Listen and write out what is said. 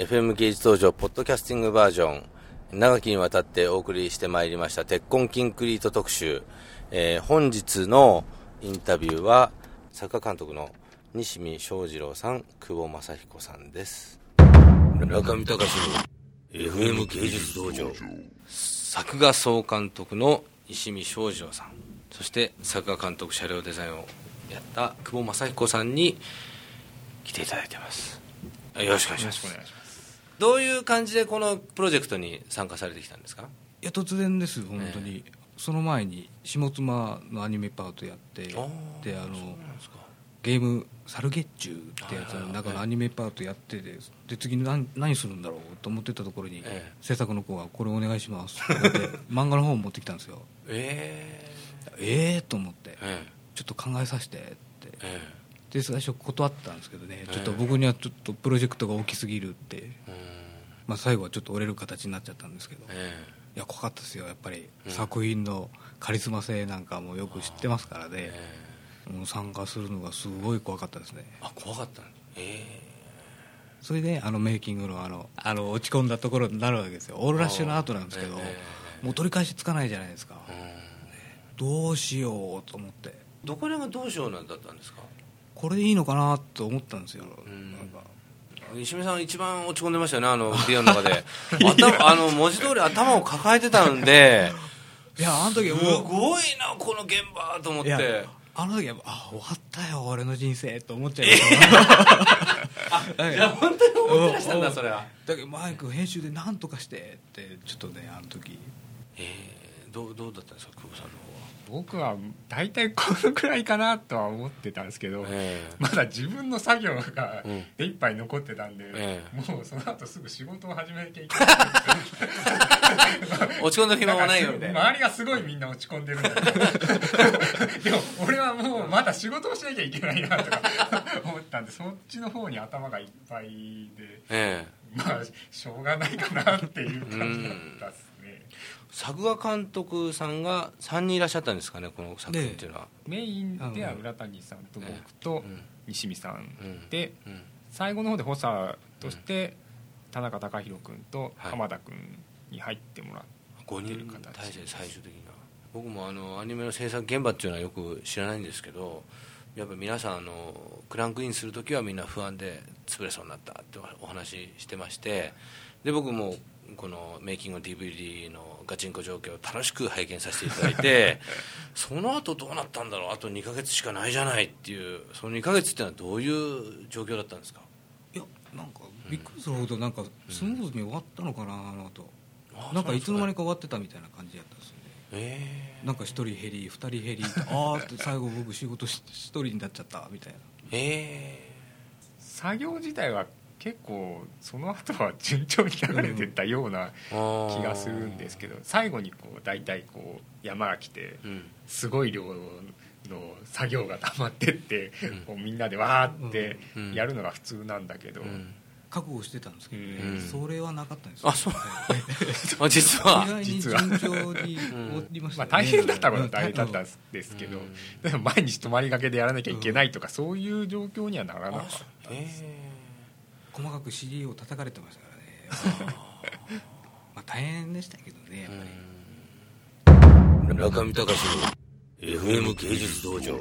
FM 芸術道場ポッドキャスティングバージョン長きにわたってお送りしてまいりました鉄痕キンクリート特集、えー、本日のインタビューは作家監督の西見翔二郎さん久保正彦さんです。中見隆の FM 芸術道場。作画総監督の石見翔二郎さん。そして作画監督車両デザインをやった久保正彦さんに来ていただいてます。よろしくお願いしますどういう感じでこのプロジェクトに参加されてきたんですか？いや突然です本当に、えー、その前に下妻のアニメパートやってであのゲーム「サルゲッチュー」ってやつの中のアニメパートやってでで次何何するんだろうと思ってたところに、えー、制作の子が「これお願いします」って漫画の本持ってきたんですよ。えー、えー、と思って、えー、ちょっと考えさせてって、えー、で最初断ったんですけどね。ちょっと僕にはちょっとプロジェクトが大きすぎるって、まあ、最後はちょっと折れる形になっちゃったんですけど、えー、いや怖かったですよやっぱり、作品のカリスマ性なんかもよく知ってますからね、えー、もう参加するのがすごい怖かったですね。あ怖かったええ。ー、それであのメイキングのあのあの落ち込んだところになるわけですよ。オールラッシュの後なんですけど、もう取り返しつかないじゃないですか、どうしようと思って。どこらがどうしようなんだったんですか？これでいいのかなと思ったんですよ、なんか。石見さん一番落ち込んでましたよねあの ビデオの中で。頭あの文字通り頭を抱えてたんで。いやあの時すごいなこの現場と思って。あの時はあ終わったよ俺の人生と思っちゃいました。いや。本当に思ってらしたんだそれは。だけどマイク編集で何とかしてってちょっとねあの時。ええー、どうどうだったんですか久保さんの僕は大体このくらいかなとは思ってたんですけど、えー、まだ自分の作業が手一杯残ってたんで、えー、もうその後すぐ仕事を始めなきゃいけない落ち込んだ暇もないよみたいな。周りがすごいみんな落ち込んでるんだけどでも俺はもうまだ仕事をしなきゃいけないなとか思ったんでそっちの方に頭がいっぱいで、えー、まあしょうがないかなっていう感じだったっす作画監督さんが3人いらっしゃったんですかねこの作品っていうのは。メインでは浦谷さんと僕と西見さんで、最後の方で補佐として田中貴弘君と浜田君に入ってもらってる形で、はい、最終的な僕もあのアニメの制作現場っていうのはよく知らないんですけどやっぱ皆さんあのクランクインする時はみんな不安で潰れそうになったってお話ししてましてで僕もこのメイキング DVD のガチンコ状況を楽しく拝見させていただいて その後どうなったんだろう？あと2か月しかないじゃないっていうその2か月っていうのはどういう状況だったんですか？いやなんかびっくりするほどなんかスムーズに終わったのかなと、うん、なんか？いつの間にか終わってたみたいな感じやったんですよねえー、なんか1人減り2人減りああって最後僕仕事1人になっちゃったみたいな。ええー、作業自体は結構その後は順調に流れてったような気がするんですけど最後にこう大体こう山が来てすごい量の作業が溜まってってこうみんなでわーってやるのが普通なんだけど。覚悟してたんですけど、ね、それはなかったんですあそう。あ 実は。意外に順調に終わりました、ね、まあ、大変だったことは大変だったんですけど、でも毎日泊まりがけでやらなきゃいけないとか、そういう状況にはならなかったんです、細かく CD を叩かれてましたからね。まあ大変でしたけどねやっぱり。中見隆の FM 芸術道場